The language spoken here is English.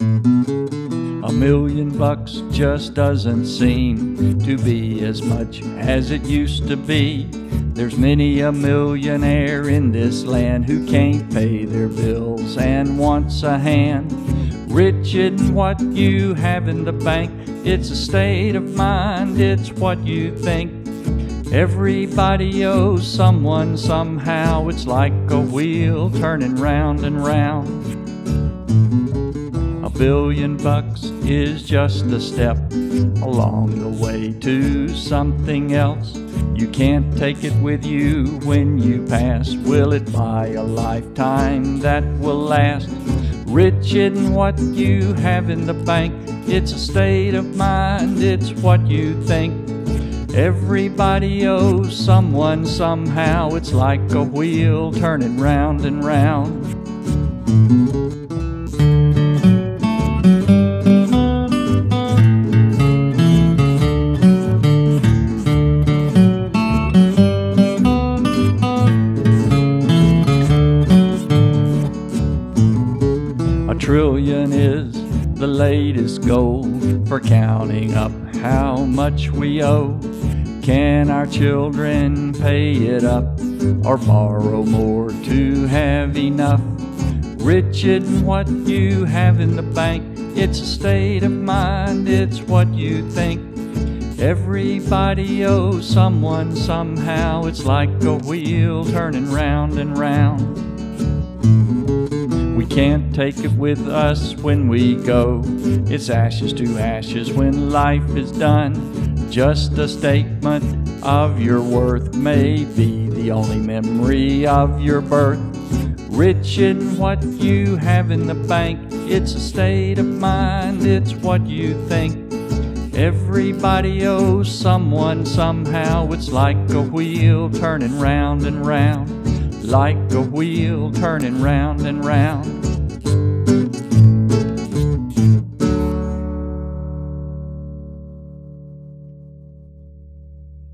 A million bucks just doesn't seem to be as much as it used to be. There's many a millionaire in this land who can't pay their bills and wants a hand. Rich isn't what you have in the bank, it's a state of mind, it's what you think. Everybody owes someone somehow, it's like a wheel turning round and round. Billion bucks is just a step along the way to something else. You can't take it with you when you pass. Will it buy a lifetime that will last? Rich isn't what you have in the bank, it's a state of mind, it's what you think. Everybody owes someone somehow, it's like a wheel turning round and round. Trillion is the latest goal for counting up how much we owe. Can our children pay it up or borrow more to have enough? Rich isn't what you have in the bank, it's a state of mind, it's what you think. Everybody owes someone somehow, it's like a wheel turning round and round. Can't take it with us when we go. It's ashes to ashes when life is done. Just a statement of your worth may be the only memory of your birth. Rich in what you have in the bank, it's a state of mind, it's what you think. Everybody owes someone somehow, it's like a wheel turning round and round like a wheel turning round and round.